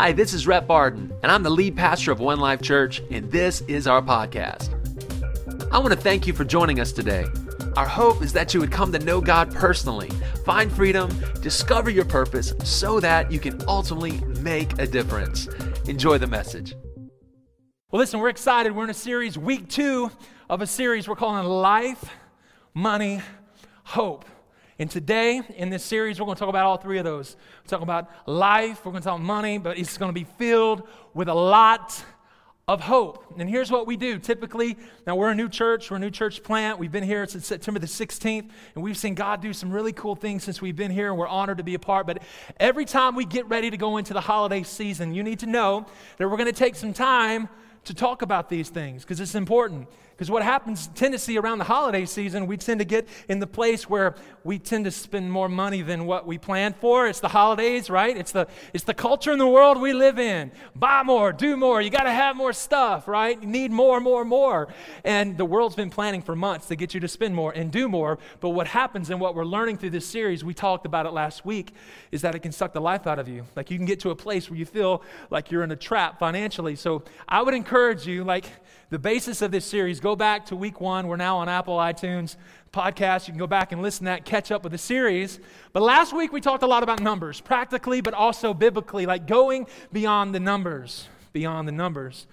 Hi, this is Rhett Barden, and I'm the lead pastor of One Life Church, and this is our podcast. I want to thank you for joining us today. Our hope is that you would come to know God personally, find freedom, discover your purpose, so that you can ultimately make a difference. Enjoy the message. Well, listen, we're excited. We're in a series, week two of a series we're calling Life, Money, Hope. And today, in this series, we're going to talk about all three of those. We're talking about life, we're going to talk about money, but it's going to be filled with a lot of hope. And here's what we do. Typically, now we're a new church, we're a new church plant. We've been here since September the 16th, and we've seen God do some really cool things since we've been here, and we're honored to be a part. But every time we get ready to go into the holiday season, you need to know that we're going to take some time to talk about these things because it's important. Because what happens, tendency around the holiday season, we tend to get in the place where we tend to spend more money than what we planned for. It's the holidays, right? It's the, it's the culture in the world we live in. Buy more, do more. You got to have more stuff, right? You need more, more, more. And the world's been planning for months to get you to spend more and do more. But what happens and what we're learning through this series, we talked about it last week, is that it can suck the life out of you. Like you can get to a place where you feel like you're in a trap financially. So I would encourage you, like, the basis of this series, go back to week one. We're now on Apple iTunes podcast. You can go back and listen to that, catch up with the series. But last week we talked a lot about numbers, practically, but also biblically, like going beyond the numbers, beyond the numbers.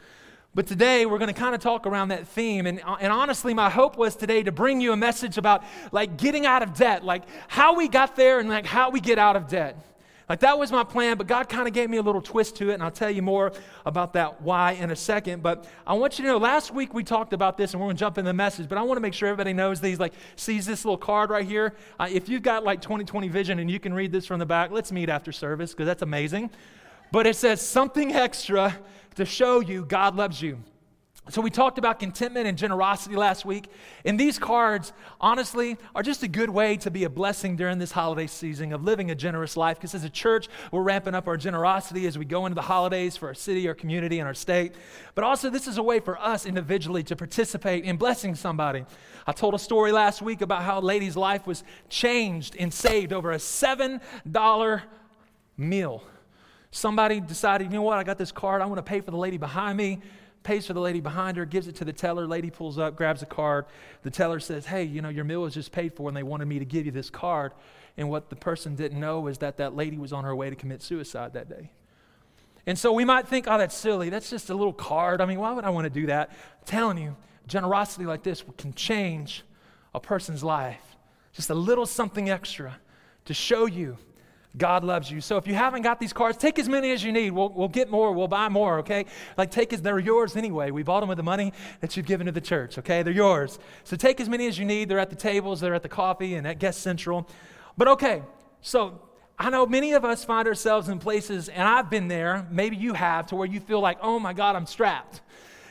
But today we're going to kind of talk around that theme. And, and honestly, my hope was today to bring you a message about like getting out of debt, like how we got there and like how we get out of debt. Like that was my plan, but God kind of gave me a little twist to it, and I'll tell you more about that why in a second. But I want you to know last week we talked about this, and we're going to jump in the message, but I want to make sure everybody knows these, like, sees this little card right here. Uh, if you've got like 2020 vision and you can read this from the back, let's meet after service because that's amazing. But it says something extra to show you God loves you. So, we talked about contentment and generosity last week. And these cards, honestly, are just a good way to be a blessing during this holiday season of living a generous life. Because as a church, we're ramping up our generosity as we go into the holidays for our city, our community, and our state. But also, this is a way for us individually to participate in blessing somebody. I told a story last week about how a lady's life was changed and saved over a $7 meal. Somebody decided, you know what, I got this card, I want to pay for the lady behind me pays for the lady behind her, gives it to the teller. Lady pulls up, grabs a card. The teller says, Hey, you know, your meal was just paid for, and they wanted me to give you this card. And what the person didn't know is that that lady was on her way to commit suicide that day. And so we might think, Oh, that's silly. That's just a little card. I mean, why would I want to do that? I'm telling you, generosity like this can change a person's life. Just a little something extra to show you God loves you. So if you haven't got these cards, take as many as you need. We'll, we'll get more. We'll buy more, okay? Like take as, they're yours anyway. We bought them with the money that you've given to the church, okay? They're yours. So take as many as you need. They're at the tables, they're at the coffee and at Guest Central. But okay, so I know many of us find ourselves in places, and I've been there, maybe you have, to where you feel like, oh my God, I'm strapped.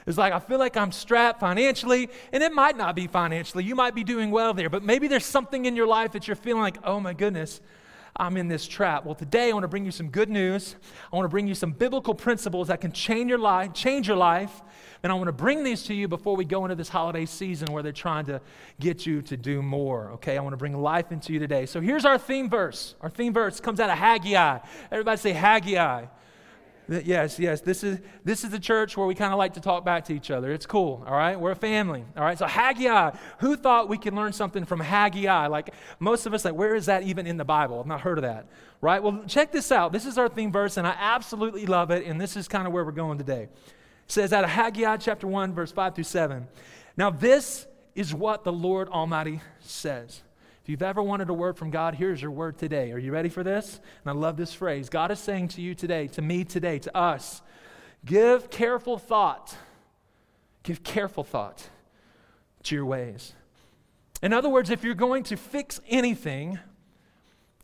It's like, I feel like I'm strapped financially, and it might not be financially. You might be doing well there, but maybe there's something in your life that you're feeling like, oh my goodness, I'm in this trap. Well, today I want to bring you some good news. I want to bring you some biblical principles that can change your life, change your life. And I want to bring these to you before we go into this holiday season where they're trying to get you to do more. Okay, I want to bring life into you today. So here's our theme verse. Our theme verse comes out of Haggai. Everybody say Haggai. Yes, yes. This is this is the church where we kind of like to talk back to each other. It's cool, all right? We're a family, all right? So Haggai, who thought we could learn something from Haggai? Like most of us, like where is that even in the Bible? I've not heard of that, right? Well, check this out. This is our theme verse, and I absolutely love it. And this is kind of where we're going today. It says out of Haggai chapter one, verse five through seven. Now this is what the Lord Almighty says. If you've ever wanted a word from God, here's your word today. Are you ready for this? And I love this phrase. God is saying to you today, to me today, to us, give careful thought. Give careful thought to your ways. In other words, if you're going to fix anything,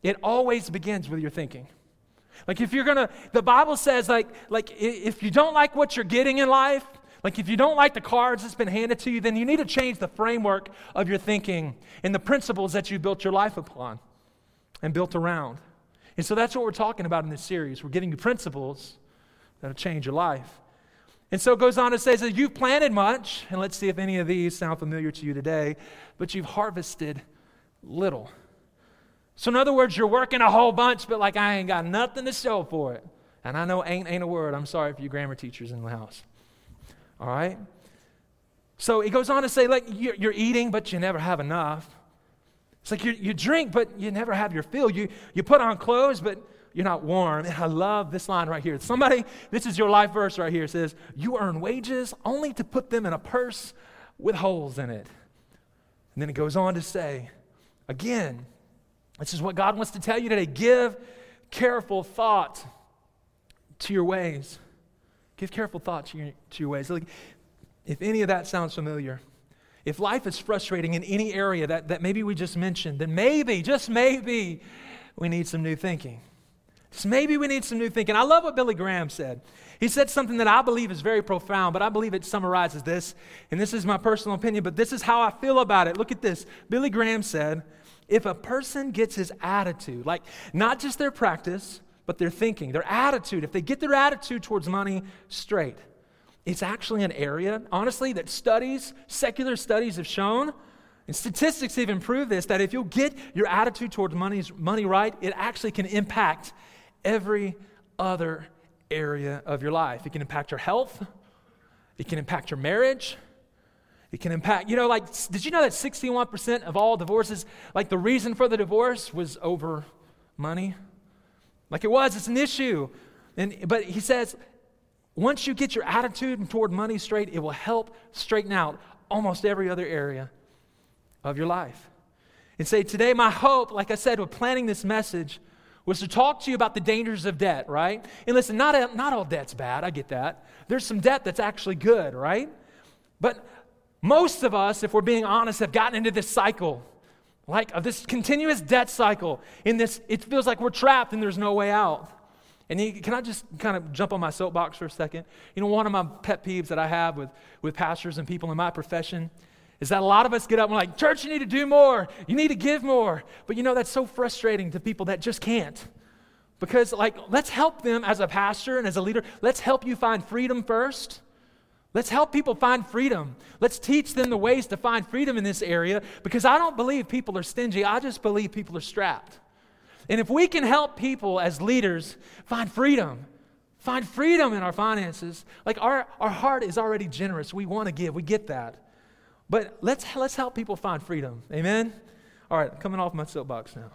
it always begins with your thinking. Like if you're gonna, the Bible says, like, like if you don't like what you're getting in life, like, if you don't like the cards that's been handed to you, then you need to change the framework of your thinking and the principles that you built your life upon and built around. And so that's what we're talking about in this series. We're giving you principles that'll change your life. And so it goes on to say that you've planted much, and let's see if any of these sound familiar to you today, but you've harvested little. So, in other words, you're working a whole bunch, but like I ain't got nothing to show for it. And I know ain't ain't a word. I'm sorry for you grammar teachers in the house. All right? So he goes on to say, like, you're, eating, but you never have enough. It's like you, you drink, but you never have your fill. You, you put on clothes, but you're not warm. And I love this line right here. Somebody, this is your life verse right here. It says, You earn wages only to put them in a purse with holes in it. And then it goes on to say, again, this is what God wants to tell you today. Give careful thought to your ways. Give careful thought to your, to your ways. Like, if any of that sounds familiar, if life is frustrating in any area that, that maybe we just mentioned, then maybe, just maybe, we need some new thinking. Just maybe we need some new thinking. I love what Billy Graham said. He said something that I believe is very profound, but I believe it summarizes this. And this is my personal opinion, but this is how I feel about it. Look at this. Billy Graham said, if a person gets his attitude, like not just their practice, but their thinking, their attitude, if they get their attitude towards money straight, it's actually an area, honestly, that studies, secular studies have shown, and statistics even prove this, that if you'll get your attitude towards money's, money right, it actually can impact every other area of your life. It can impact your health, it can impact your marriage. It can impact, you know, like, did you know that 61% of all divorces, like the reason for the divorce was over money? Like it was, it's an issue. And, but he says, once you get your attitude toward money straight, it will help straighten out almost every other area of your life. And say, today, my hope, like I said, with planning this message, was to talk to you about the dangers of debt, right? And listen, not, not all debt's bad, I get that. There's some debt that's actually good, right? But most of us, if we're being honest, have gotten into this cycle, like of this continuous debt cycle. In this, it feels like we're trapped and there's no way out. And you, can I just kind of jump on my soapbox for a second? You know, one of my pet peeves that I have with, with pastors and people in my profession is that a lot of us get up and we're like, church, you need to do more. You need to give more. But you know, that's so frustrating to people that just can't. Because, like, let's help them as a pastor and as a leader. Let's help you find freedom first. Let's help people find freedom. Let's teach them the ways to find freedom in this area because I don't believe people are stingy. I just believe people are strapped. And if we can help people as leaders find freedom, find freedom in our finances, like our, our heart is already generous. We want to give, we get that. But let's, let's help people find freedom. Amen? All right, coming off my soapbox now.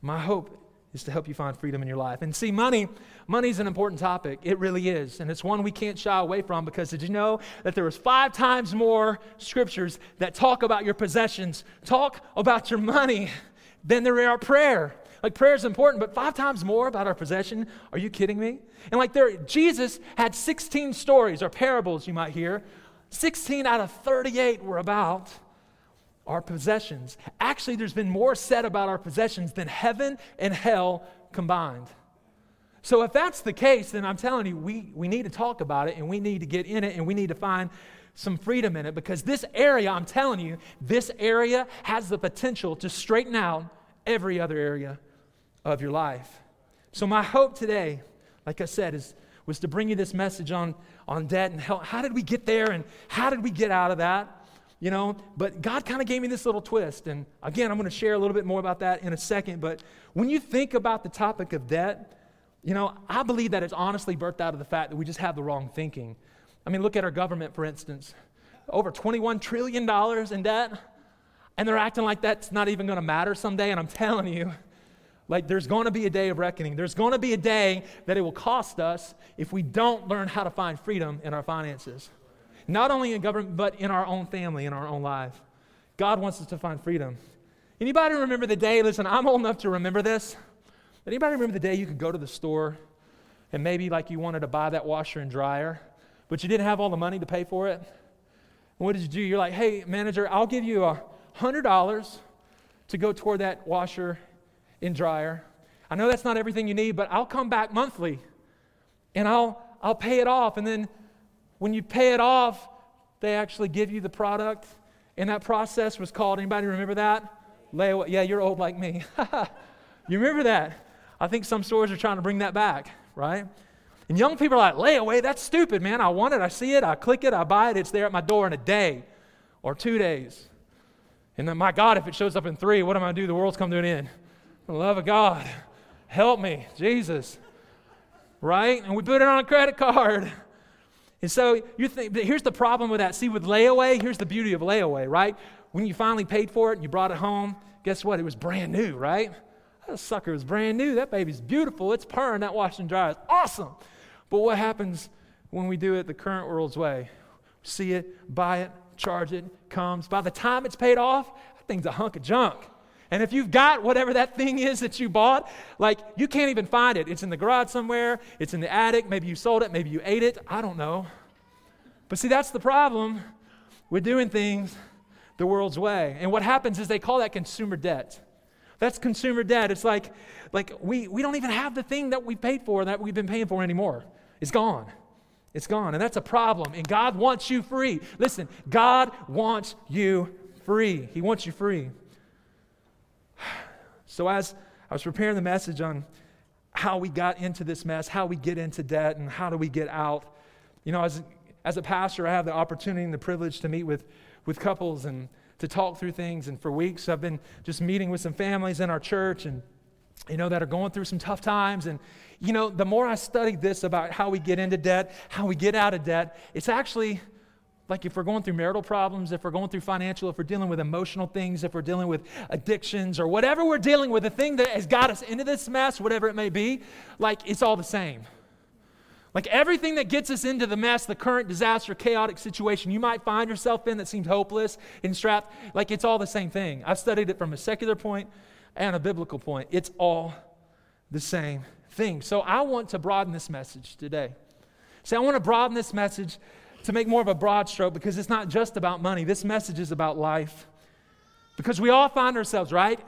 My hope is to help you find freedom in your life. And see, money, money is an important topic. It really is. And it's one we can't shy away from because did you know that there was five times more scriptures that talk about your possessions, talk about your money than there are prayer. Like prayer is important, but five times more about our possession? Are you kidding me? And like there, Jesus had 16 stories or parables you might hear. 16 out of 38 were about our possessions. Actually, there's been more said about our possessions than heaven and hell combined. So, if that's the case, then I'm telling you, we, we need to talk about it and we need to get in it and we need to find some freedom in it because this area, I'm telling you, this area has the potential to straighten out every other area of your life. So, my hope today, like I said, is, was to bring you this message on, on debt and how, how did we get there and how did we get out of that? You know, but God kind of gave me this little twist. And again, I'm going to share a little bit more about that in a second. But when you think about the topic of debt, you know, I believe that it's honestly birthed out of the fact that we just have the wrong thinking. I mean, look at our government, for instance. Over $21 trillion in debt, and they're acting like that's not even going to matter someday. And I'm telling you, like, there's going to be a day of reckoning. There's going to be a day that it will cost us if we don't learn how to find freedom in our finances. Not only in government, but in our own family, in our own life. God wants us to find freedom. Anybody remember the day? Listen, I'm old enough to remember this. Anybody remember the day you could go to the store and maybe like you wanted to buy that washer and dryer, but you didn't have all the money to pay for it? And what did you do? You're like, hey, manager, I'll give you a $100 to go toward that washer and dryer. I know that's not everything you need, but I'll come back monthly and I'll, I'll pay it off. And then when you pay it off, they actually give you the product. And that process was called, anybody remember that? Layaway. Yeah, you're old like me. you remember that? I think some stores are trying to bring that back, right? And young people are like, layaway, that's stupid, man. I want it, I see it, I click it, I buy it, it's there at my door in a day or two days. And then, my God, if it shows up in three, what am I going to do? The world's come to an end. The love of God. Help me, Jesus. right? And we put it on a credit card. And so you think, here's the problem with that. See, with layaway, here's the beauty of layaway, right? When you finally paid for it and you brought it home, guess what? It was brand new, right? That sucker was brand new. That baby's beautiful. It's purring. That wash and dry is awesome. But what happens when we do it the current world's way? See it, buy it, charge it, comes. By the time it's paid off, that thing's a hunk of junk. And if you've got whatever that thing is that you bought, like you can't even find it. It's in the garage somewhere, it's in the attic, maybe you sold it, maybe you ate it, I don't know. But see, that's the problem with doing things the world's way. And what happens is they call that consumer debt. That's consumer debt. It's like, like we, we don't even have the thing that we paid for that we've been paying for anymore. It's gone. It's gone. And that's a problem. And God wants you free. Listen, God wants you free. He wants you free. So, as I was preparing the message on how we got into this mess, how we get into debt, and how do we get out, you know, as, as a pastor, I have the opportunity and the privilege to meet with, with couples and to talk through things. And for weeks, I've been just meeting with some families in our church and, you know, that are going through some tough times. And, you know, the more I study this about how we get into debt, how we get out of debt, it's actually like if we're going through marital problems, if we're going through financial, if we're dealing with emotional things, if we're dealing with addictions or whatever we're dealing with, the thing that has got us into this mess, whatever it may be, like it's all the same. Like everything that gets us into the mess, the current disaster, chaotic situation you might find yourself in that seems hopeless and strapped, like it's all the same thing. I've studied it from a secular point and a biblical point. It's all the same thing. So I want to broaden this message today. See, I want to broaden this message to make more of a broad stroke because it's not just about money. This message is about life. Because we all find ourselves, right?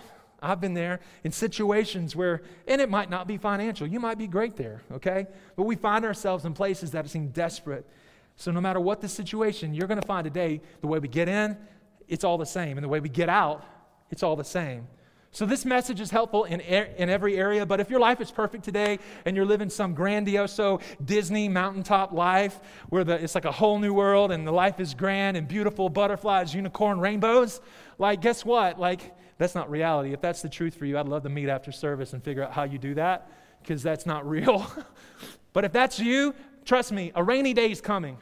I've been there in situations where, and it might not be financial. You might be great there, okay? But we find ourselves in places that seem desperate. So no matter what the situation, you're going to find today the way we get in, it's all the same. And the way we get out, it's all the same. So, this message is helpful in, in every area, but if your life is perfect today and you're living some grandioso Disney mountaintop life where the, it's like a whole new world and the life is grand and beautiful, butterflies, unicorn, rainbows, like, guess what? Like, that's not reality. If that's the truth for you, I'd love to meet after service and figure out how you do that because that's not real. but if that's you, trust me, a rainy day is coming.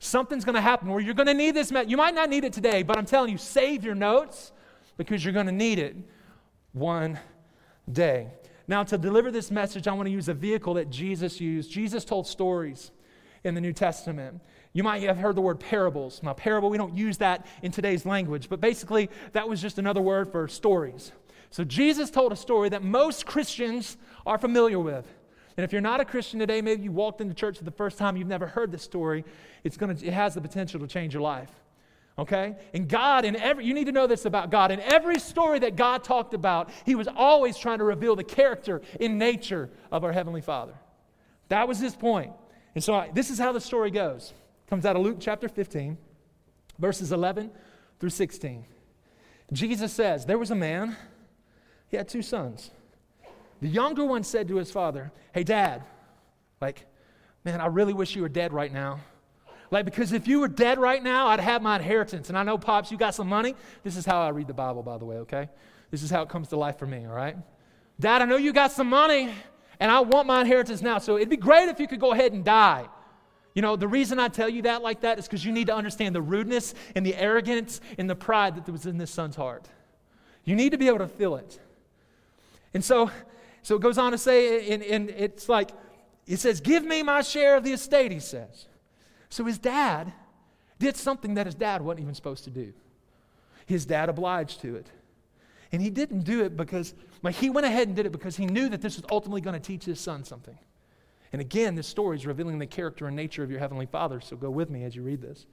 Something's going to happen where you're going to need this. Me- you might not need it today, but I'm telling you, save your notes because you're going to need it one day. Now, to deliver this message, I want to use a vehicle that Jesus used. Jesus told stories in the New Testament. You might have heard the word parables. Now, parable, we don't use that in today's language, but basically, that was just another word for stories. So, Jesus told a story that most Christians are familiar with. And if you're not a Christian today, maybe you walked into church for the first time, you've never heard this story, it's gonna, it has the potential to change your life. Okay? And God, in every, you need to know this about God. In every story that God talked about, He was always trying to reveal the character in nature of our Heavenly Father. That was His point. And so I, this is how the story goes comes out of Luke chapter 15, verses 11 through 16. Jesus says, There was a man, he had two sons. The younger one said to his father, Hey, dad, like, man, I really wish you were dead right now. Like, because if you were dead right now, I'd have my inheritance. And I know, Pops, you got some money. This is how I read the Bible, by the way, okay? This is how it comes to life for me, all right? Dad, I know you got some money, and I want my inheritance now. So it'd be great if you could go ahead and die. You know, the reason I tell you that like that is because you need to understand the rudeness and the arrogance and the pride that was in this son's heart. You need to be able to feel it. And so, so it goes on to say, and, and it's like, it says, Give me my share of the estate, he says. So his dad did something that his dad wasn't even supposed to do. His dad obliged to it. And he didn't do it because, like, he went ahead and did it because he knew that this was ultimately going to teach his son something. And again, this story is revealing the character and nature of your Heavenly Father, so go with me as you read this.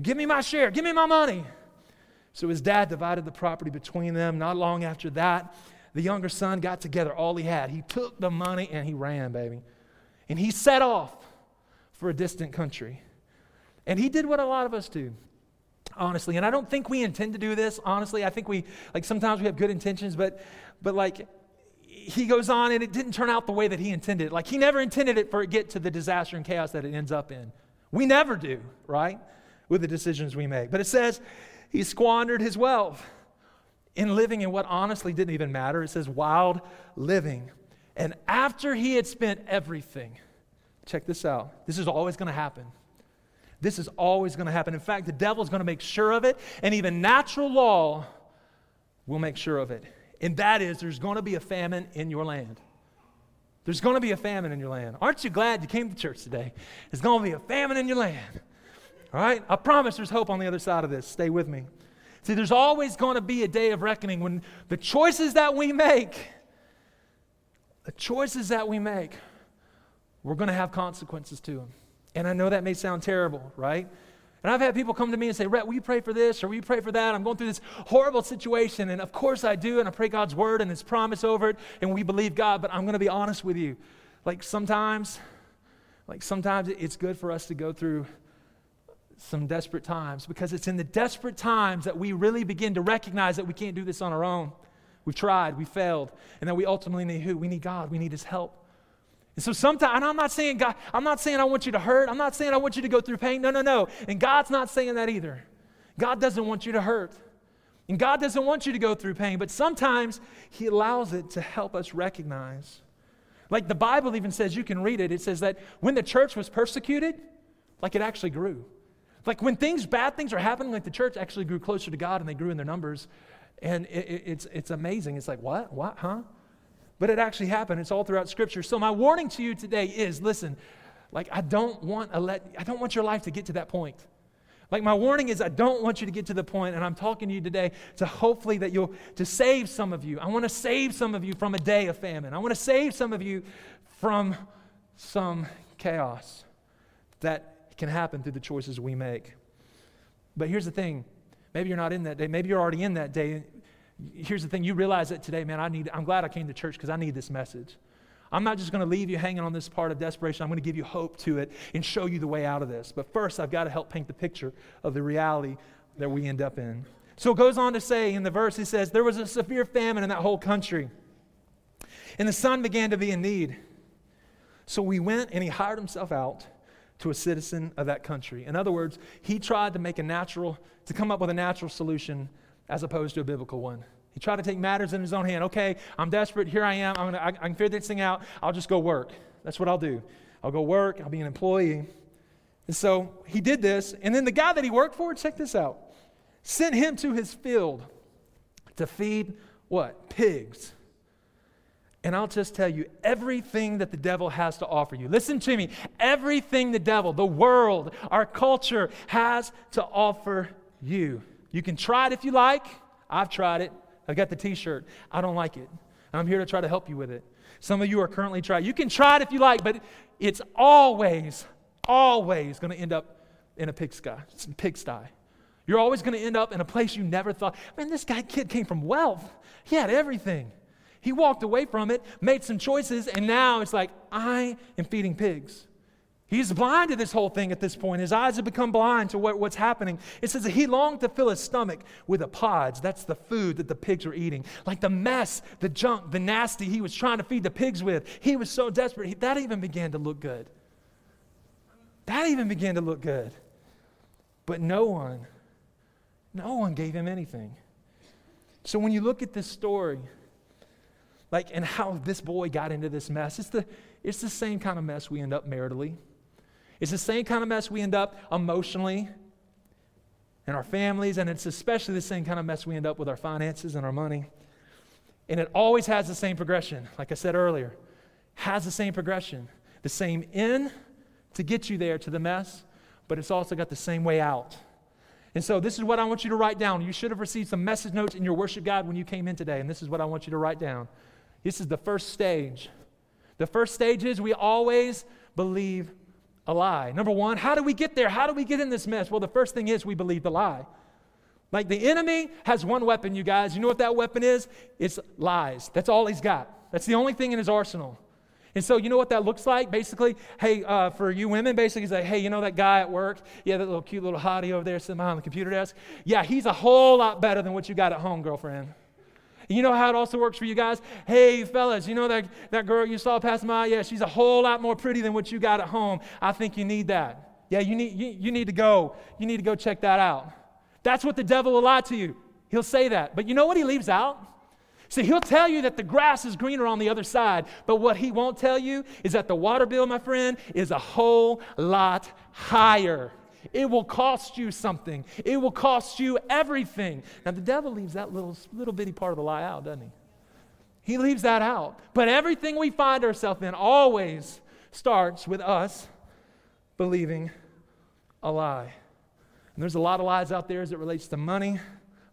Give me my share, give me my money. So his dad divided the property between them. Not long after that, the younger son got together all he had. He took the money and he ran, baby. And he set off for a distant country. And he did what a lot of us do, honestly. And I don't think we intend to do this, honestly. I think we, like, sometimes we have good intentions, but, but like, he goes on and it didn't turn out the way that he intended. Like he never intended it for it get to the disaster and chaos that it ends up in. We never do, right? With the decisions we make. But it says he squandered his wealth in living in what honestly didn't even matter. It says wild living. And after he had spent everything, check this out. This is always going to happen. This is always going to happen. In fact, the devil is going to make sure of it, and even natural law will make sure of it. And that is, there's going to be a famine in your land. There's going to be a famine in your land. Aren't you glad you came to church today? There's going to be a famine in your land. All right? I promise there's hope on the other side of this. Stay with me. See, there's always going to be a day of reckoning when the choices that we make, the choices that we make, we're going to have consequences to them. And I know that may sound terrible, right? And I've had people come to me and say, Rhett, will you pray for this or will you pray for that? I'm going through this horrible situation. And of course I do. And I pray God's word and his promise over it. And we believe God. But I'm going to be honest with you. Like sometimes, like sometimes it's good for us to go through some desperate times because it's in the desperate times that we really begin to recognize that we can't do this on our own. We've tried, we failed, and that we ultimately need who? We need God, we need His help. And so sometimes, and I'm not saying God, I'm not saying I want you to hurt. I'm not saying I want you to go through pain. No, no, no. And God's not saying that either. God doesn't want you to hurt. And God doesn't want you to go through pain, but sometimes He allows it to help us recognize. Like the Bible even says, you can read it, it says that when the church was persecuted, like it actually grew. Like when things, bad things are happening, like the church actually grew closer to God and they grew in their numbers. And it, it, it's, it's amazing. It's like, what? What? Huh? But it actually happened. It's all throughout Scripture. So my warning to you today is listen, like I don't want to let, I don't want your life to get to that point. Like my warning is I don't want you to get to the point, and I'm talking to you today to hopefully that you'll to save some of you. I want to save some of you from a day of famine. I want to save some of you from some chaos that can happen through the choices we make. But here's the thing maybe you're not in that day, maybe you're already in that day. Here's the thing you realize that today, man, I need, I'm glad I came to church because I need this message. I'm not just going to leave you hanging on this part of desperation. I'm going to give you hope to it and show you the way out of this. But first, I've got to help paint the picture of the reality that we end up in. So it goes on to say in the verse, he says, There was a severe famine in that whole country, and the son began to be in need. So he went and he hired himself out to a citizen of that country. In other words, he tried to make a natural, to come up with a natural solution as opposed to a biblical one. He tried to take matters in his own hand. Okay, I'm desperate. Here I am. I'm gonna, I, I can figure this thing out. I'll just go work. That's what I'll do. I'll go work. I'll be an employee. And so he did this. And then the guy that he worked for, check this out, sent him to his field to feed what? Pigs. And I'll just tell you everything that the devil has to offer you. Listen to me. Everything the devil, the world, our culture has to offer you. You can try it if you like. I've tried it. I've got the t shirt. I don't like it. I'm here to try to help you with it. Some of you are currently trying. You can try it if you like, but it's always, always going to end up in a pigsty. pigsty. You're always going to end up in a place you never thought. Man, this guy kid came from wealth. He had everything. He walked away from it, made some choices, and now it's like, I am feeding pigs. He's blind to this whole thing at this point. His eyes have become blind to what, what's happening. It says that he longed to fill his stomach with the pods. That's the food that the pigs were eating. Like the mess, the junk, the nasty he was trying to feed the pigs with. He was so desperate. He, that even began to look good. That even began to look good. But no one, no one gave him anything. So when you look at this story, like and how this boy got into this mess. It's the, it's the same kind of mess we end up maritally. It's the same kind of mess we end up emotionally in our families, and it's especially the same kind of mess we end up with our finances and our money. And it always has the same progression, like I said earlier, has the same progression, the same in to get you there to the mess, but it's also got the same way out. And so, this is what I want you to write down. You should have received some message notes in your worship guide when you came in today, and this is what I want you to write down. This is the first stage. The first stage is we always believe a lie. Number one, how do we get there? How do we get in this mess? Well, the first thing is we believe the lie. Like the enemy has one weapon, you guys. You know what that weapon is? It's lies. That's all he's got. That's the only thing in his arsenal. And so, you know what that looks like? Basically, hey, uh, for you women, basically, he's like, hey, you know that guy at work? Yeah, that little cute little hottie over there sitting behind the computer desk? Yeah, he's a whole lot better than what you got at home, girlfriend. You know how it also works for you guys? Hey, fellas, you know that, that girl you saw passing by? Yeah, she's a whole lot more pretty than what you got at home. I think you need that. Yeah, you need, you, you need to go. You need to go check that out. That's what the devil will lie to you. He'll say that. But you know what he leaves out? See, he'll tell you that the grass is greener on the other side, but what he won't tell you is that the water bill, my friend, is a whole lot higher. It will cost you something. It will cost you everything. Now, the devil leaves that little, little bitty part of the lie out, doesn't he? He leaves that out. But everything we find ourselves in always starts with us believing a lie. And there's a lot of lies out there as it relates to money.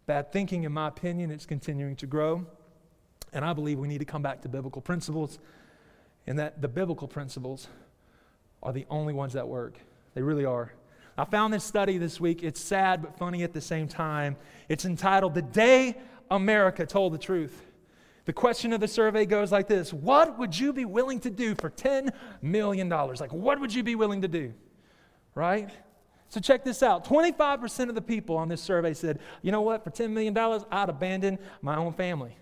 Bad thinking, in my opinion, it's continuing to grow. And I believe we need to come back to biblical principles, and that the biblical principles are the only ones that work. They really are. I found this study this week. It's sad but funny at the same time. It's entitled The Day America Told the Truth. The question of the survey goes like this What would you be willing to do for $10 million? Like, what would you be willing to do? Right? So check this out 25% of the people on this survey said, You know what? For $10 million, I'd abandon my own family.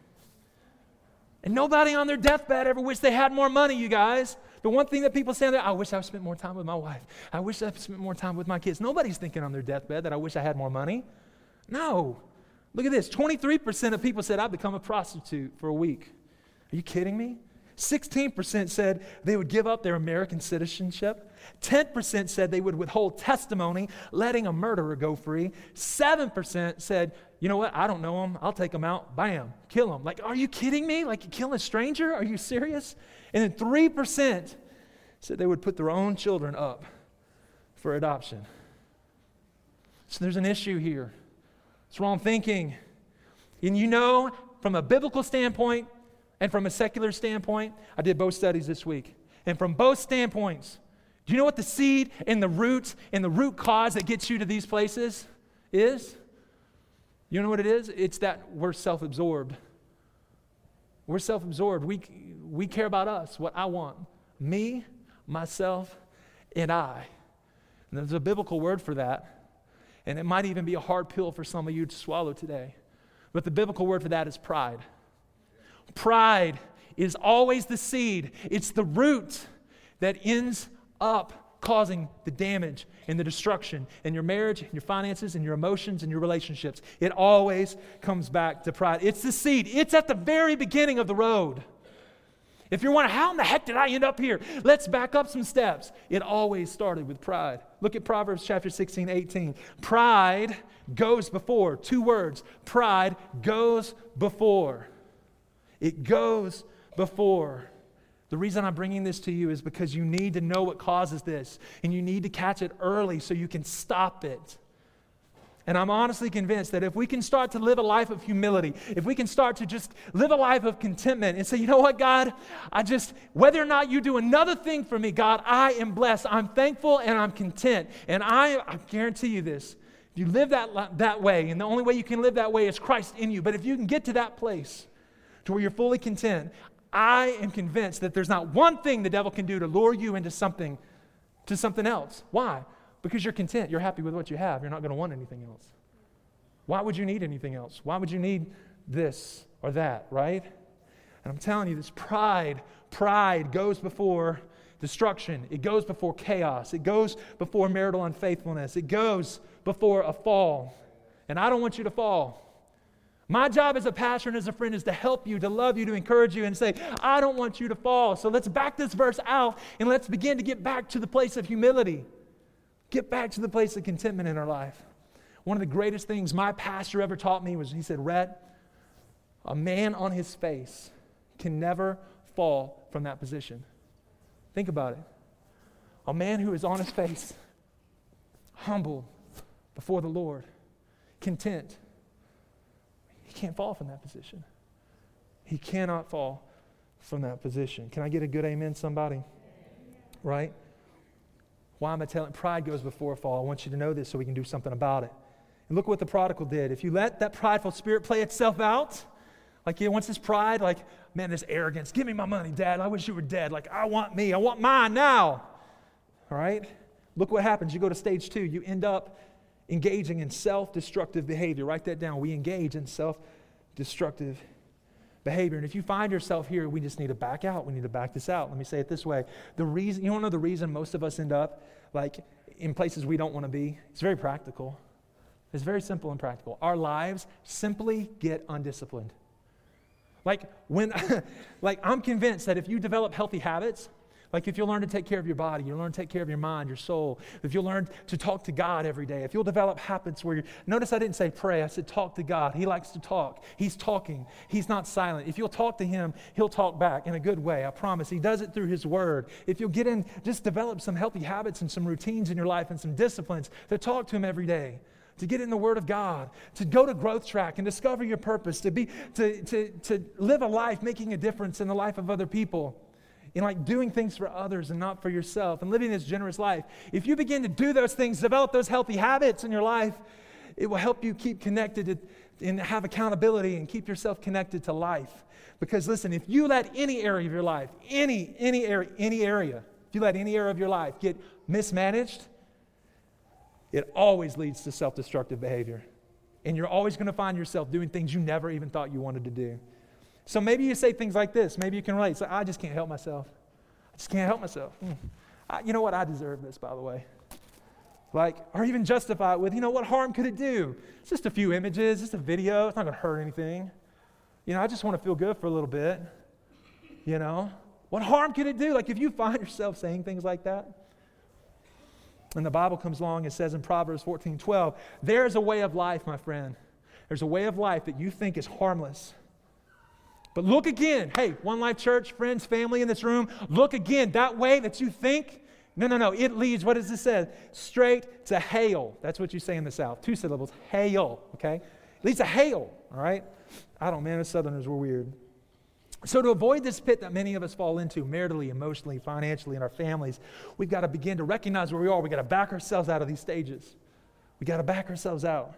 And nobody on their deathbed ever wished they had more money, you guys. The one thing that people say there, I wish I spent more time with my wife. I wish I spent more time with my kids. Nobody's thinking on their deathbed that I wish I had more money. No. Look at this 23% of people said, I'd become a prostitute for a week. Are you kidding me? 16% said they would give up their American citizenship. 10% said they would withhold testimony, letting a murderer go free. 7% said, you know what, I don't know him, I'll take him out, bam, kill him. Like, are you kidding me? Like, you kill a stranger? Are you serious? And then 3% said they would put their own children up for adoption. So there's an issue here. It's wrong thinking. And you know, from a biblical standpoint and from a secular standpoint, I did both studies this week. And from both standpoints, do you know what the seed and the root and the root cause that gets you to these places is? You know what it is? It's that we're self absorbed. We're self absorbed. We, we care about us, what I want. Me, myself, and I. And there's a biblical word for that. And it might even be a hard pill for some of you to swallow today. But the biblical word for that is pride. Pride is always the seed, it's the root that ends up causing the damage and the destruction in your marriage, in your finances, in your emotions, in your relationships. It always comes back to pride. It's the seed, it's at the very beginning of the road. If you're wondering, how in the heck did I end up here? Let's back up some steps. It always started with pride. Look at Proverbs chapter 16, 18. Pride goes before. Two words. Pride goes before. It goes before. The reason I'm bringing this to you is because you need to know what causes this, and you need to catch it early so you can stop it. And I'm honestly convinced that if we can start to live a life of humility, if we can start to just live a life of contentment and say, you know what, God, I just, whether or not you do another thing for me, God, I am blessed. I'm thankful and I'm content. And I, I guarantee you this. If you live that, that way, and the only way you can live that way is Christ in you, but if you can get to that place to where you're fully content, I am convinced that there's not one thing the devil can do to lure you into something, to something else. Why? Because you're content. You're happy with what you have. You're not going to want anything else. Why would you need anything else? Why would you need this or that, right? And I'm telling you, this pride, pride goes before destruction. It goes before chaos. It goes before marital unfaithfulness. It goes before a fall. And I don't want you to fall. My job as a pastor and as a friend is to help you, to love you, to encourage you, and say, I don't want you to fall. So let's back this verse out and let's begin to get back to the place of humility. Get back to the place of contentment in our life. One of the greatest things my pastor ever taught me was he said, Rhett, a man on his face can never fall from that position. Think about it. A man who is on his face, humble before the Lord, content, can't fall from that position. He cannot fall from that position. Can I get a good amen, somebody? Right? Why am I telling? Pride goes before a fall. I want you to know this so we can do something about it. And look what the prodigal did. If you let that prideful spirit play itself out, like he wants his pride, like, man, this arrogance, give me my money, dad. I wish you were dead. Like, I want me, I want mine now. All right? Look what happens. You go to stage two, you end up engaging in self destructive behavior. Write that down. We engage in self destructive behavior. And if you find yourself here, we just need to back out. We need to back this out. Let me say it this way. The reason, you don't know the reason most of us end up like in places we don't want to be? It's very practical. It's very simple and practical. Our lives simply get undisciplined. Like when like I'm convinced that if you develop healthy habits, like if you'll learn to take care of your body, you'll learn to take care of your mind, your soul, if you'll learn to talk to God every day, if you'll develop habits where you notice I didn't say pray, I said talk to God. He likes to talk. He's talking. He's not silent. If you'll talk to him, he'll talk back in a good way. I promise. He does it through his word. If you'll get in, just develop some healthy habits and some routines in your life and some disciplines to talk to him every day to get in the Word of God, to go to growth track and discover your purpose, to be to, to, to live a life making a difference in the life of other people in like doing things for others and not for yourself and living this generous life, if you begin to do those things, develop those healthy habits in your life, it will help you keep connected to, and have accountability and keep yourself connected to life. Because listen, if you let any area of your life, any, any area, any area, if you let any area of your life get mismanaged, it always leads to self destructive behavior. And you're always going to find yourself doing things you never even thought you wanted to do. So maybe you say things like this. Maybe you can relate. So I just can't help myself. I just can't help myself. Mm. I, you know what? I deserve this, by the way. Like, or even justify it with, you know, what harm could it do? It's just a few images, just a video. It's not going to hurt anything. You know, I just want to feel good for a little bit. You know, what harm could it do? Like, if you find yourself saying things like that, and the Bible comes along and says in Proverbs 14 12, there's a way of life, my friend. There's a way of life that you think is harmless but look again. Hey, One Life Church, friends, family in this room, look again. That way that you think, no, no, no, it leads, what does it say? Straight to hail. That's what you say in the South. Two syllables, hail, okay? It leads to hail, all right? I don't, man, us Southerners were weird. So, to avoid this pit that many of us fall into, maritally, emotionally, financially, in our families, we've got to begin to recognize where we are. We've got to back ourselves out of these stages. We've got to back ourselves out.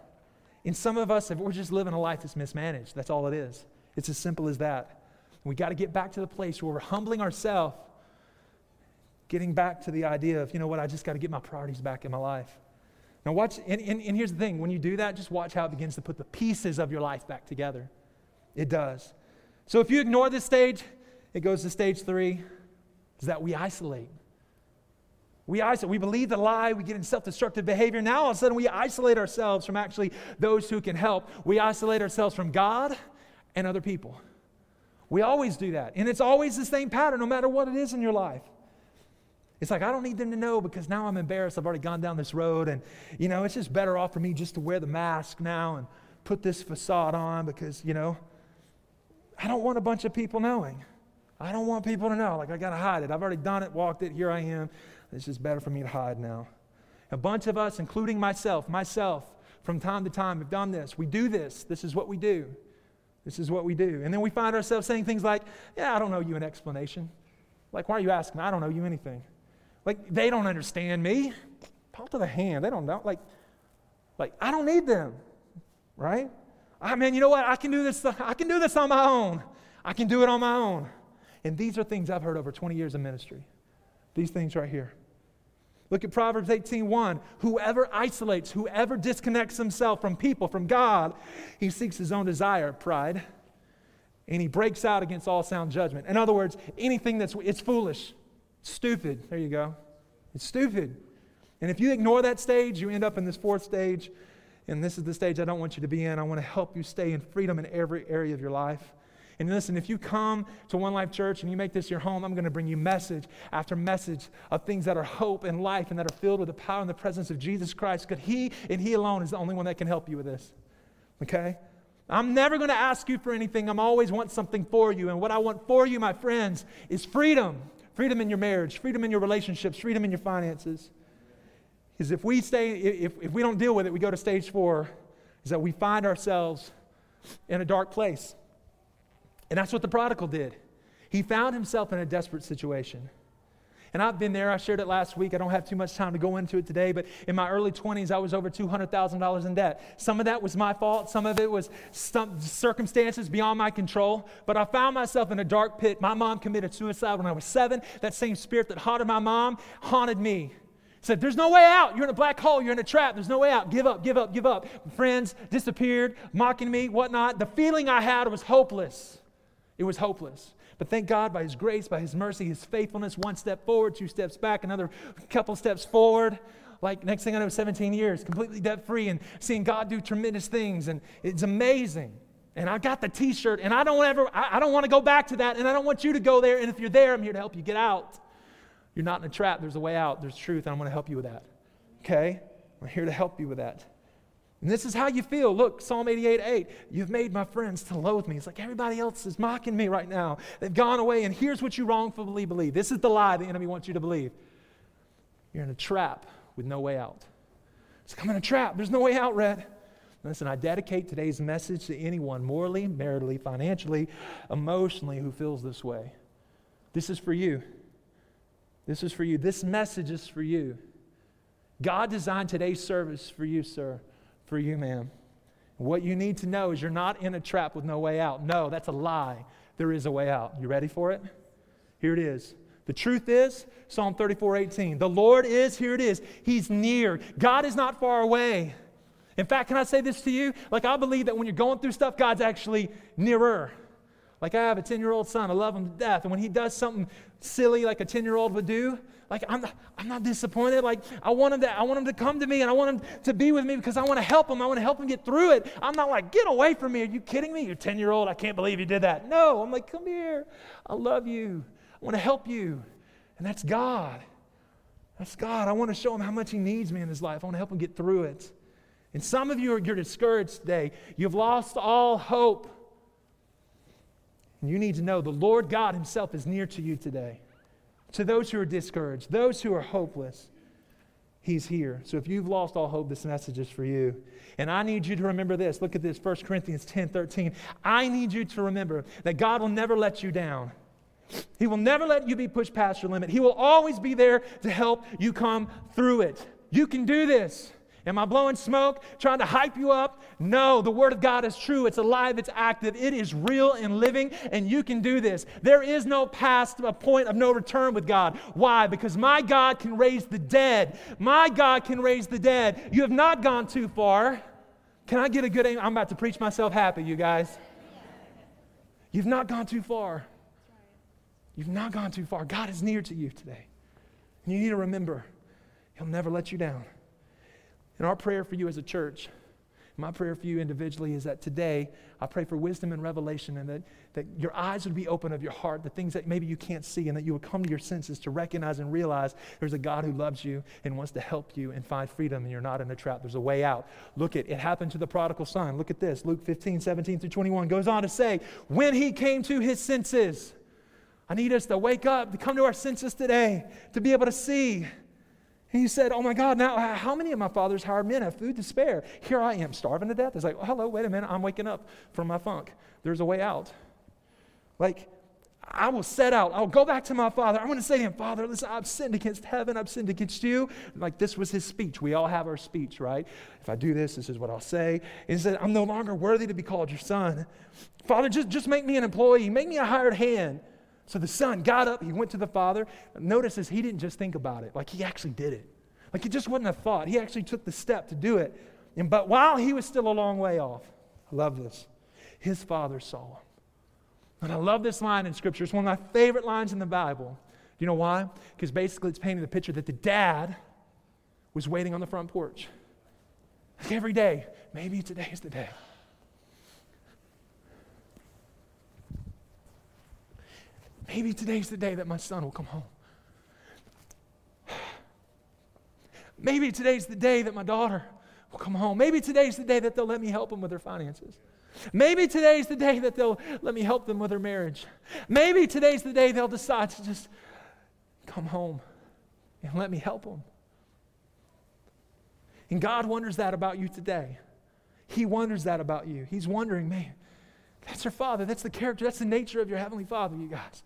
And some of us, if we're just living a life that's mismanaged, that's all it is. It's as simple as that. We got to get back to the place where we're humbling ourselves, getting back to the idea of, you know what, I just got to get my priorities back in my life. Now, watch, and, and, and here's the thing when you do that, just watch how it begins to put the pieces of your life back together. It does. So if you ignore this stage, it goes to stage three, is that we isolate. We isolate. We believe the lie. We get in self destructive behavior. Now, all of a sudden, we isolate ourselves from actually those who can help. We isolate ourselves from God and other people. We always do that. And it's always the same pattern, no matter what it is in your life. It's like, I don't need them to know because now I'm embarrassed. I've already gone down this road. And, you know, it's just better off for me just to wear the mask now and put this facade on because, you know, I don't want a bunch of people knowing. I don't want people to know. Like, I got to hide it. I've already done it, walked it. Here I am. It's just better for me to hide now. A bunch of us, including myself, myself, from time to time, have done this. We do this. This is what we do. This is what we do. And then we find ourselves saying things like, Yeah, I don't know you an explanation. Like, why are you asking? I don't know you anything. Like, they don't understand me. Talk to the hand. They don't know. Like, like I don't need them. Right? I mean, you know what? I can do this. I can do this on my own. I can do it on my own. And these are things I've heard over 20 years of ministry. These things right here. Look at Proverbs 18:1. Whoever isolates, whoever disconnects himself from people, from God, he seeks his own desire, pride, and he breaks out against all sound judgment. In other words, anything that's it's foolish, stupid. There you go. It's stupid. And if you ignore that stage, you end up in this fourth stage, and this is the stage I don't want you to be in. I want to help you stay in freedom in every area of your life. And listen, if you come to One Life Church and you make this your home, I'm going to bring you message after message of things that are hope and life and that are filled with the power and the presence of Jesus Christ. Because He and He alone is the only one that can help you with this. Okay? I'm never going to ask you for anything. I'm always want something for you. And what I want for you, my friends, is freedom. Freedom in your marriage, freedom in your relationships, freedom in your finances. Because if we stay, if, if we don't deal with it, we go to stage four, is that we find ourselves in a dark place. And that's what the prodigal did. He found himself in a desperate situation. And I've been there. I shared it last week. I don't have too much time to go into it today, but in my early 20s, I was over $200,000 in debt. Some of that was my fault, some of it was circumstances beyond my control. But I found myself in a dark pit. My mom committed suicide when I was seven. That same spirit that haunted my mom haunted me. Said, There's no way out. You're in a black hole. You're in a trap. There's no way out. Give up, give up, give up. Friends disappeared, mocking me, whatnot. The feeling I had was hopeless. It was hopeless. But thank God, by His grace, by His mercy, His faithfulness, one step forward, two steps back, another couple steps forward. Like, next thing I know, 17 years, completely debt free, and seeing God do tremendous things. And it's amazing. and I got the t shirt, and I don't ever, I, I don't want to go back to that, and I don't want you to go there. And if you're there, I'm here to help you get out. You're not in a trap. There's a way out. There's truth, and I'm going to help you with that. Okay? I'm here to help you with that. And this is how you feel. Look, Psalm 88 8. You've made my friends to loathe me. It's like everybody else is mocking me right now. They've gone away, and here's what you wrongfully believe. This is the lie the enemy wants you to believe. You're in a trap with no way out. It's like, I'm in a trap. There's no way out, Rhett. Listen, I dedicate today's message to anyone morally, maritally, financially, emotionally who feels this way. This is for you. This is for you. This message is for you. God designed today's service for you, sir for you, ma'am. What you need to know is you're not in a trap with no way out. No, that's a lie. There is a way out. You ready for it? Here it is. The truth is, Psalm 34 18, the Lord is, here it is, He's near. God is not far away. In fact, can I say this to you? Like, I believe that when you're going through stuff, God's actually nearer. Like, I have a 10 year old son, I love him to death. And when he does something silly like a 10 year old would do, like I'm not, I'm not disappointed. Like I want him to, I want him to come to me and I want him to be with me because I want to help him. I want to help him get through it. I'm not like, get away from me. Are you kidding me? You're 10 year old. I can't believe you did that. No, I'm like, come here. I love you. I want to help you. And that's God. That's God. I want to show him how much he needs me in his life. I want to help him get through it. And some of you are you're discouraged today. You've lost all hope. And you need to know the Lord God Himself is near to you today to those who are discouraged, those who are hopeless. He's here. So if you've lost all hope, this message is for you. And I need you to remember this. Look at this, 1 Corinthians 10 13. I need you to remember that God will never let you down. He will never let you be pushed past your limit. He will always be there to help you come through it. You can do this. Am I blowing smoke, trying to hype you up? No, the Word of God is true. It's alive, it's active, it is real and living, and you can do this. There is no past a point of no return with God. Why? Because my God can raise the dead. My God can raise the dead. You have not gone too far. Can I get a good? I'm about to preach myself happy, you guys. You've not gone too far. You've not gone too far. God is near to you today. And you need to remember, He'll never let you down. And our prayer for you as a church, my prayer for you individually is that today I pray for wisdom and revelation and that, that your eyes would be open of your heart, the things that maybe you can't see, and that you would come to your senses to recognize and realize there's a God who loves you and wants to help you and find freedom, and you're not in a trap. There's a way out. Look at it happened to the prodigal son. Look at this. Luke 15, 17 through 21 goes on to say, when he came to his senses, I need us to wake up, to come to our senses today, to be able to see he said, Oh my God, now how many of my father's hired men have food to spare? Here I am, starving to death. It's like, oh, hello, wait a minute, I'm waking up from my funk. There's a way out. Like, I will set out. I'll go back to my father. I'm going to say to him, Father, listen, I've sinned against heaven. I've sinned against you. Like this was his speech. We all have our speech, right? If I do this, this is what I'll say. And he said, I'm no longer worthy to be called your son. Father, just, just make me an employee. Make me a hired hand. So the son got up, he went to the father. Notice this, he didn't just think about it, like he actually did it. Like it just wasn't a thought. He actually took the step to do it. And but while he was still a long way off, I love this. His father saw him. And I love this line in scripture. It's one of my favorite lines in the Bible. Do you know why? Because basically it's painting the picture that the dad was waiting on the front porch. Like every day, maybe today is the day. Maybe today's the day that my son will come home. Maybe today's the day that my daughter will come home. Maybe today's the day that they'll let me help them with their finances. Maybe today's the day that they'll let me help them with their marriage. Maybe today's the day they'll decide to just come home and let me help them. And God wonders that about you today. He wonders that about you. He's wondering, man, that's your Father. That's the character. That's the nature of your Heavenly Father, you guys.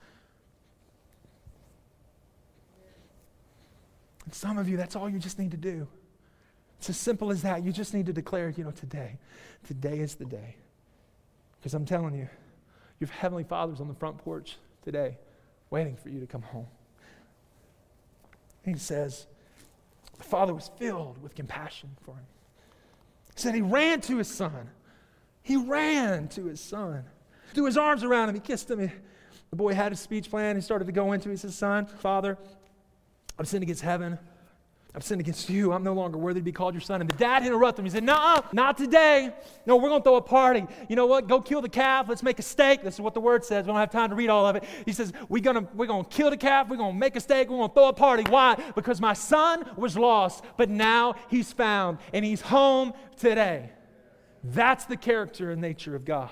And some of you, that's all you just need to do. It's as simple as that. You just need to declare, you know, today. Today is the day. Because I'm telling you, your Heavenly Father's on the front porch today, waiting for you to come home. He says, the Father was filled with compassion for him. He said he ran to his son. He ran to his son, threw his arms around him, he kissed him. The boy had a speech plan. He started to go into. He said, Son, Father, I've sinned against heaven. I've sinned against you. I'm no longer worthy to be called your son. And the dad interrupted him. He said, No, not today. No, we're going to throw a party. You know what? Go kill the calf. Let's make a steak. This is what the word says. We don't have time to read all of it. He says, We're going we're to kill the calf. We're going to make a steak. We're going to throw a party. Why? Because my son was lost, but now he's found and he's home today. That's the character and nature of God.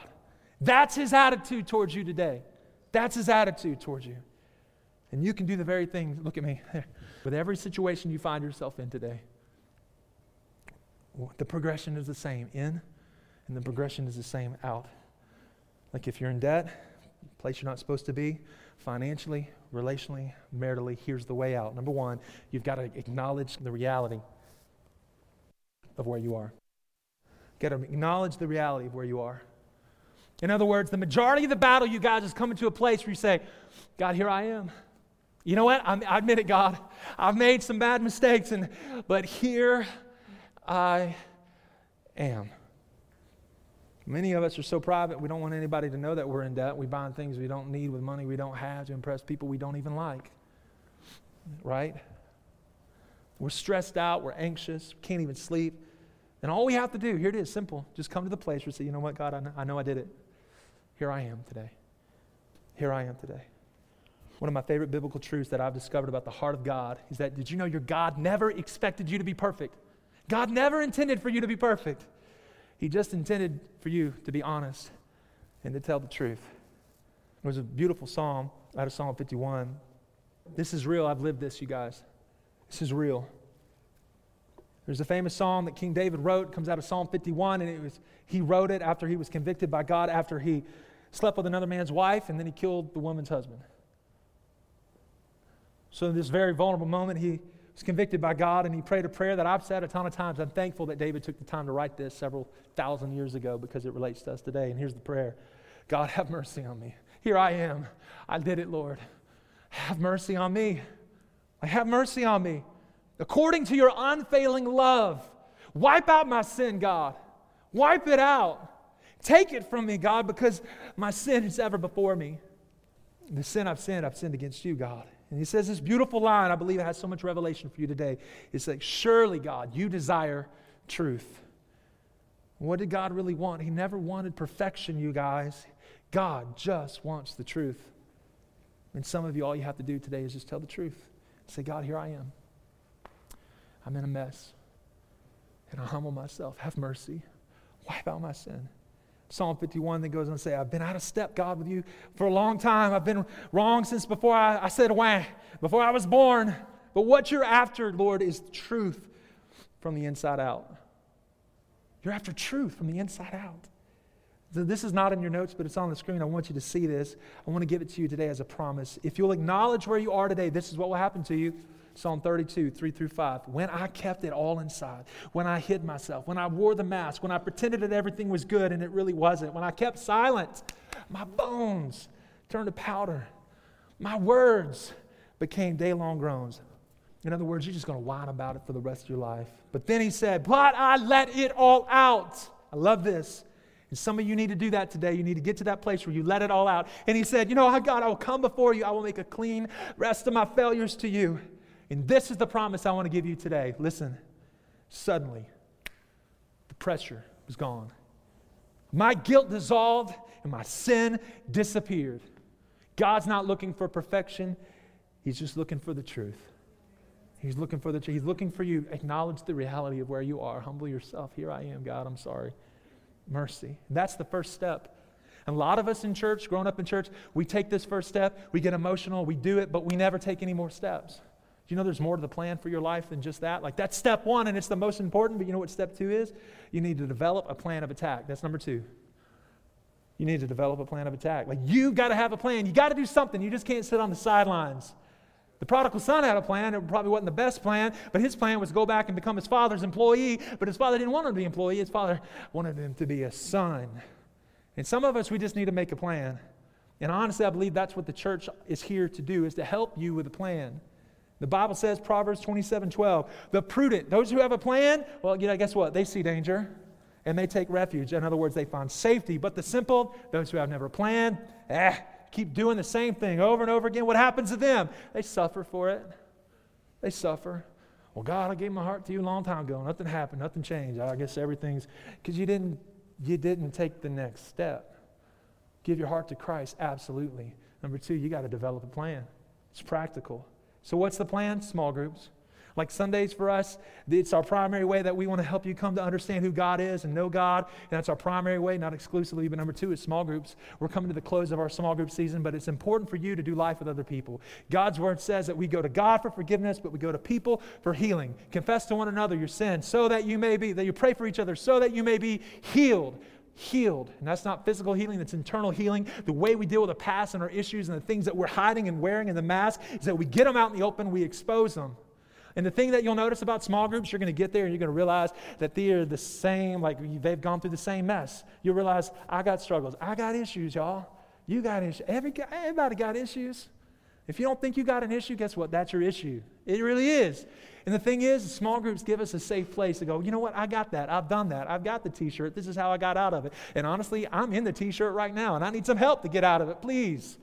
That's his attitude towards you today. That's his attitude towards you. And you can do the very thing, look at me, with every situation you find yourself in today. The progression is the same in, and the progression is the same out. Like if you're in debt, place you're not supposed to be, financially, relationally, maritally, here's the way out. Number one, you've got to acknowledge the reality of where you are. You've got to acknowledge the reality of where you are. In other words, the majority of the battle, you guys, is coming to a place where you say, God, here I am. You know what? I'm, I admit it, God. I've made some bad mistakes, and, but here I am. Many of us are so private, we don't want anybody to know that we're in debt. We buy things we don't need with money we don't have to impress people we don't even like. Right? We're stressed out, we're anxious, can't even sleep. And all we have to do, here it is, simple. Just come to the place where you say, you know what, God, I know I, know I did it. Here I am today. Here I am today. One of my favorite biblical truths that I've discovered about the heart of God is that did you know your God never expected you to be perfect? God never intended for you to be perfect. He just intended for you to be honest and to tell the truth. It was a beautiful psalm out of Psalm 51. This is real. I've lived this, you guys. This is real. There's a famous psalm that King David wrote, comes out of Psalm 51, and it was, he wrote it after he was convicted by God after he slept with another man's wife, and then he killed the woman's husband. So, in this very vulnerable moment, he was convicted by God and he prayed a prayer that I've said a ton of times. I'm thankful that David took the time to write this several thousand years ago because it relates to us today. And here's the prayer God, have mercy on me. Here I am. I did it, Lord. Have mercy on me. Have mercy on me. According to your unfailing love, wipe out my sin, God. Wipe it out. Take it from me, God, because my sin is ever before me. The sin I've sinned, I've sinned against you, God. And he says this beautiful line, I believe it has so much revelation for you today. It's like, Surely, God, you desire truth. What did God really want? He never wanted perfection, you guys. God just wants the truth. And some of you, all you have to do today is just tell the truth. Say, God, here I am. I'm in a mess. And I humble myself. Have mercy. Wipe out my sin. Psalm 51 that goes on to say, I've been out of step, God, with you for a long time. I've been wrong since before I, I said wah, before I was born. But what you're after, Lord, is truth from the inside out. You're after truth from the inside out. This is not in your notes, but it's on the screen. I want you to see this. I want to give it to you today as a promise. If you'll acknowledge where you are today, this is what will happen to you. Psalm 32, 3 through 5. When I kept it all inside, when I hid myself, when I wore the mask, when I pretended that everything was good and it really wasn't, when I kept silent, my bones turned to powder. My words became day long groans. In other words, you're just going to whine about it for the rest of your life. But then he said, But I let it all out. I love this. And some of you need to do that today. You need to get to that place where you let it all out. And he said, You know, I God, I will come before you. I will make a clean rest of my failures to you. And this is the promise I want to give you today. Listen, suddenly, the pressure was gone. My guilt dissolved and my sin disappeared. God's not looking for perfection, He's just looking for the truth. He's looking for the truth. He's looking for you. Acknowledge the reality of where you are. Humble yourself. Here I am, God. I'm sorry. Mercy. That's the first step. And a lot of us in church, growing up in church, we take this first step, we get emotional, we do it, but we never take any more steps you know there's more to the plan for your life than just that? Like, that's step one, and it's the most important, but you know what step two is? You need to develop a plan of attack. That's number two. You need to develop a plan of attack. Like, you've got to have a plan. You got to do something. You just can't sit on the sidelines. The prodigal son had a plan. It probably wasn't the best plan, but his plan was to go back and become his father's employee. But his father didn't want him to be an employee. His father wanted him to be a son. And some of us, we just need to make a plan. And honestly, I believe that's what the church is here to do, is to help you with a plan. The Bible says, Proverbs 27 12, the prudent, those who have a plan, well, you know, guess what? They see danger and they take refuge. In other words, they find safety. But the simple, those who have never planned, eh, keep doing the same thing over and over again. What happens to them? They suffer for it. They suffer. Well, God, I gave my heart to you a long time ago. Nothing happened. Nothing changed. I guess everything's because you didn't you didn't take the next step. Give your heart to Christ. Absolutely. Number two, you got to develop a plan. It's practical. So, what's the plan? Small groups. Like Sundays for us, it's our primary way that we want to help you come to understand who God is and know God. And that's our primary way, not exclusively. But number two is small groups. We're coming to the close of our small group season, but it's important for you to do life with other people. God's word says that we go to God for forgiveness, but we go to people for healing. Confess to one another your sins so that you may be, that you pray for each other so that you may be healed healed. And that's not physical healing, that's internal healing. The way we deal with the past and our issues and the things that we're hiding and wearing in the mask is that we get them out in the open, we expose them. And the thing that you'll notice about small groups, you're going to get there and you're going to realize that they're the same, like they've gone through the same mess. You'll realize, I got struggles. I got issues, y'all. You got issues. Every, everybody got issues. If you don't think you got an issue, guess what? That's your issue. It really is. And the thing is, small groups give us a safe place to go, you know what? I got that. I've done that. I've got the t shirt. This is how I got out of it. And honestly, I'm in the t shirt right now and I need some help to get out of it. Please.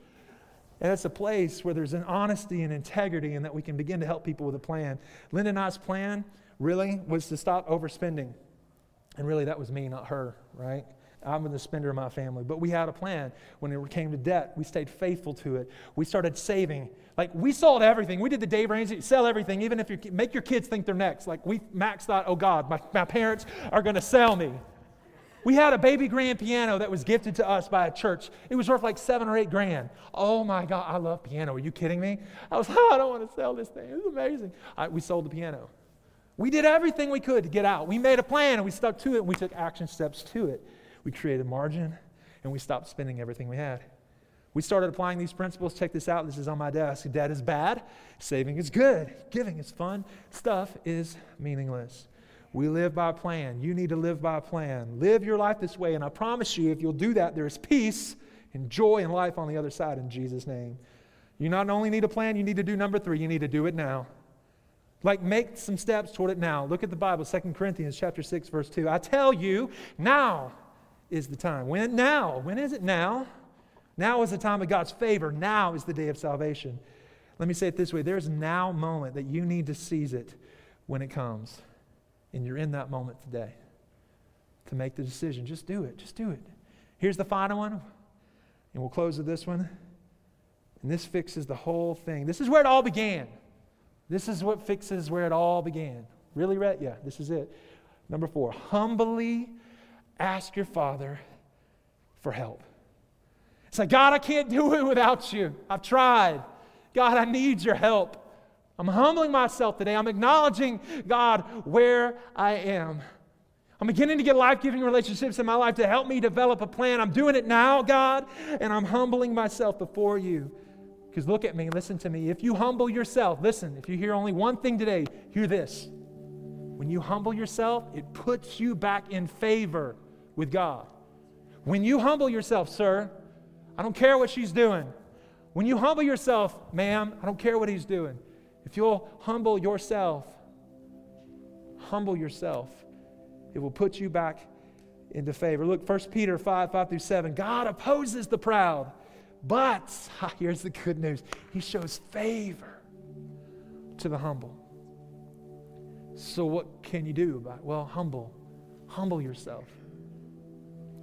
And it's a place where there's an honesty and integrity and that we can begin to help people with a plan. Linda and I's plan really was to stop overspending. And really, that was me, not her, right? I'm the spender of my family. But we had a plan. When it came to debt, we stayed faithful to it. We started saving. Like, we sold everything. We did the Dave Ramsey, sell everything, even if you make your kids think they're next. Like, we, Max thought, oh God, my, my parents are going to sell me. We had a baby grand piano that was gifted to us by a church. It was worth like seven or eight grand. Oh my God, I love piano. Are you kidding me? I was, oh, I don't want to sell this thing. It was amazing. we sold the piano. We did everything we could to get out. We made a plan and we stuck to it and we took action steps to it. We created margin and we stopped spending everything we had. We started applying these principles. Check this out. This is on my desk. Debt is bad. Saving is good. Giving is fun. Stuff is meaningless. We live by a plan. You need to live by a plan. Live your life this way, and I promise you, if you'll do that, there is peace and joy and life on the other side in Jesus' name. You not only need a plan, you need to do number three, you need to do it now. Like make some steps toward it now. Look at the Bible, 2 Corinthians chapter 6, verse 2. I tell you, now is the time. When now? When is it now? Now is the time of God's favor. Now is the day of salvation. Let me say it this way there's now moment that you need to seize it when it comes. And you're in that moment today to make the decision. Just do it. Just do it. Here's the final one, and we'll close with this one. And this fixes the whole thing. This is where it all began. This is what fixes where it all began. Really, Rhett? Yeah, this is it. Number four, humbly ask your Father for help. Say, like, God, I can't do it without you. I've tried. God, I need your help. I'm humbling myself today. I'm acknowledging, God, where I am. I'm beginning to get life giving relationships in my life to help me develop a plan. I'm doing it now, God, and I'm humbling myself before you. Because look at me, listen to me. If you humble yourself, listen, if you hear only one thing today, hear this. When you humble yourself, it puts you back in favor with God. When you humble yourself, sir, I don't care what she's doing. When you humble yourself, ma'am, I don't care what he's doing. If you'll humble yourself, humble yourself, it will put you back into favor. Look, 1 Peter 5 5 through 7. God opposes the proud, but ah, here's the good news He shows favor to the humble. So, what can you do about it? Well, humble. Humble yourself.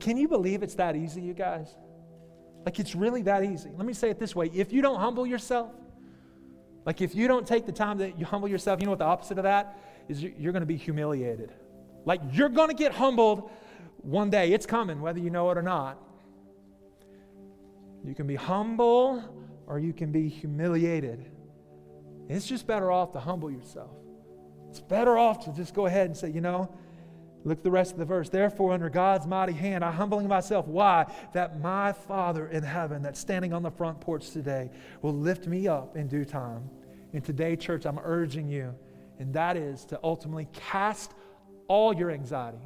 Can you believe it's that easy, you guys? Like, it's really that easy. Let me say it this way if you don't humble yourself, like if you don't take the time that you humble yourself, you know what the opposite of that is you're going to be humiliated. Like you're going to get humbled one day. It's coming, whether you know it or not. You can be humble or you can be humiliated. It's just better off to humble yourself. It's better off to just go ahead and say, you know, Look at the rest of the verse. Therefore, under God's mighty hand, I humbling myself. Why? That my Father in heaven, that's standing on the front porch today, will lift me up in due time. And today, church, I'm urging you, and that is to ultimately cast all your anxiety.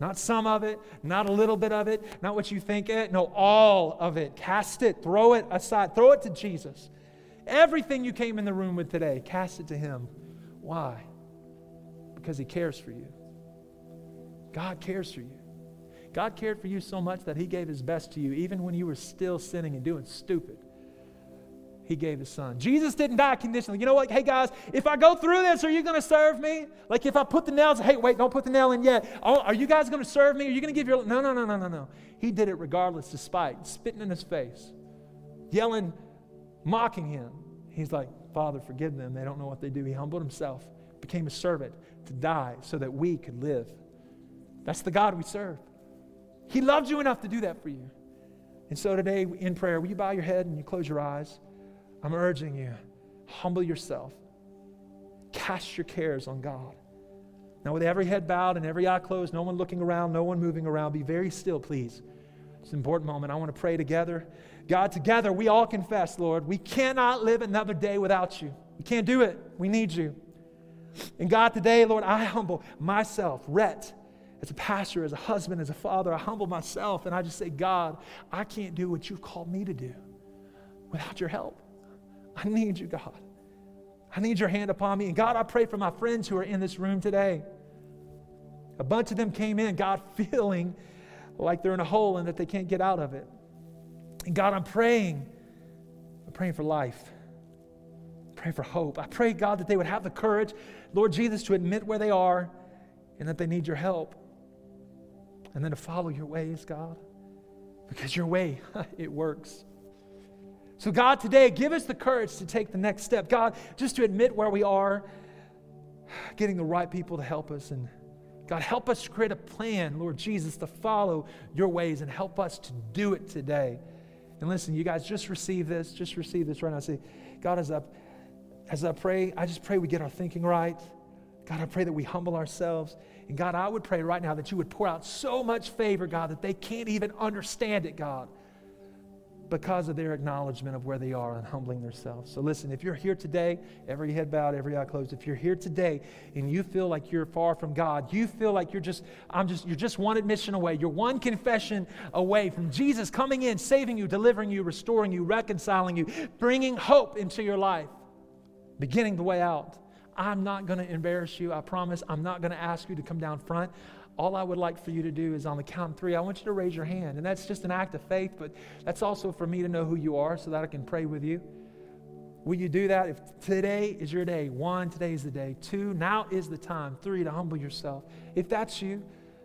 Not some of it, not a little bit of it, not what you think it, no, all of it. Cast it, throw it aside, throw it to Jesus. Everything you came in the room with today, cast it to Him. Why? Because He cares for you. God cares for you. God cared for you so much that He gave His best to you, even when you were still sinning and doing stupid. he gave his son. Jesus didn't die conditionally. You know what? Hey, guys, if I go through this, are you going to serve me? Like if I put the nails, hey, wait, don't put the nail in yet. Are you guys going to serve me? Are you going to give your. No, no, no, no, no, no. He did it regardless, despite spitting in his face, yelling, mocking him. He's like, Father, forgive them. They don't know what they do. He humbled himself, became a servant to die so that we could live. That's the God we serve. He loved you enough to do that for you. And so today, in prayer, will you bow your head and you close your eyes? I'm urging you, humble yourself. Cast your cares on God. Now, with every head bowed and every eye closed, no one looking around, no one moving around, be very still, please. It's an important moment. I want to pray together. God, together we all confess, Lord, we cannot live another day without you. We can't do it. We need you. And God, today, Lord, I humble myself, Rhett, as a pastor, as a husband, as a father. I humble myself and I just say, God, I can't do what you've called me to do without your help. I need you, God. I need your hand upon me. And God, I pray for my friends who are in this room today. A bunch of them came in, God, feeling like they're in a hole and that they can't get out of it. And God, I'm praying. I'm praying for life. I Pray for hope. I pray, God, that they would have the courage, Lord Jesus, to admit where they are and that they need your help. And then to follow your ways, God. Because your way, it works. So, God, today, give us the courage to take the next step. God, just to admit where we are, getting the right people to help us. And God, help us create a plan, Lord Jesus, to follow your ways and help us to do it today. And listen, you guys, just receive this. Just receive this right now. Say, God, as I, as I pray, I just pray we get our thinking right. God, I pray that we humble ourselves. And God, I would pray right now that you would pour out so much favor, God, that they can't even understand it, God because of their acknowledgement of where they are and humbling themselves. So listen, if you're here today, every head bowed, every eye closed, if you're here today and you feel like you're far from God, you feel like you're just, I'm just, you're just one admission away, you're one confession away from Jesus coming in, saving you, delivering you, restoring you, reconciling you, bringing hope into your life, beginning the way out. I'm not going to embarrass you. I promise. I'm not going to ask you to come down front all I would like for you to do is on the count three, I want you to raise your hand. And that's just an act of faith, but that's also for me to know who you are so that I can pray with you. Will you do that? If today is your day, one, today is the day. Two, now is the time. Three, to humble yourself. If that's you,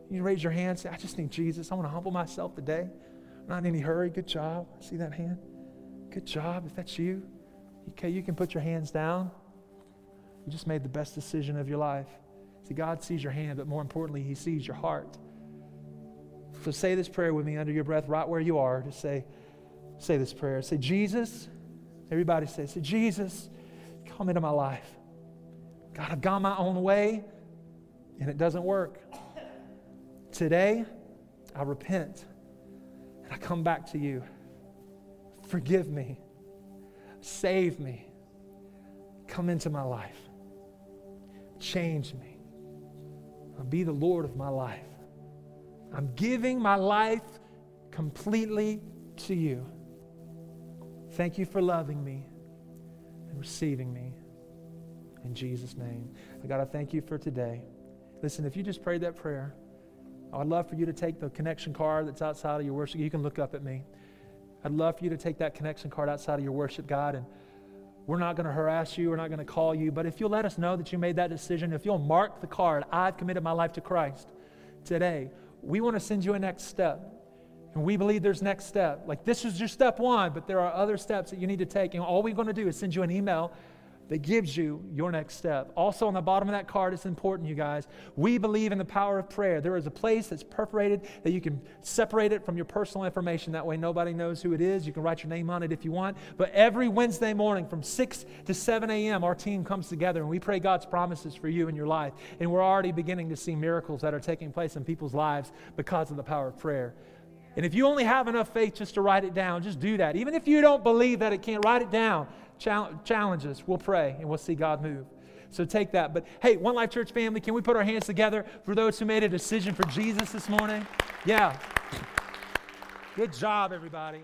you raise your hand, say, I just need Jesus. I want to humble myself today. I'm not in any hurry. Good job. See that hand? Good job. If that's you, okay, you can put your hands down. You just made the best decision of your life. See, God sees your hand, but more importantly, He sees your heart. So say this prayer with me under your breath, right where you are. Just say, say this prayer. Say, Jesus. Everybody say, say, Jesus, come into my life. God, I've gone my own way and it doesn't work. Today, I repent and I come back to you. Forgive me. Save me. Come into my life. Change me. I'll be the Lord of my life. I'm giving my life completely to you. Thank you for loving me and receiving me. In Jesus' name. God, I thank you for today. Listen, if you just prayed that prayer, I'd love for you to take the connection card that's outside of your worship. You can look up at me. I'd love for you to take that connection card outside of your worship, God, and we're not going to harass you. We're not going to call you. But if you'll let us know that you made that decision, if you'll mark the card, I've committed my life to Christ today, we want to send you a next step. And we believe there's next step. Like this is your step one, but there are other steps that you need to take. And all we're going to do is send you an email that gives you your next step. Also, on the bottom of that card, it's important, you guys. We believe in the power of prayer. There is a place that's perforated that you can separate it from your personal information. That way, nobody knows who it is. You can write your name on it if you want. But every Wednesday morning from 6 to 7 a.m., our team comes together and we pray God's promises for you in your life. And we're already beginning to see miracles that are taking place in people's lives because of the power of prayer. And if you only have enough faith just to write it down, just do that. Even if you don't believe that it can't, write it down challenge us. We'll pray and we'll see God move. So take that. But hey, One Life Church family, can we put our hands together for those who made a decision for Jesus this morning? Yeah. Good job, everybody.